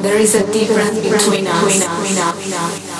There is a difference between us.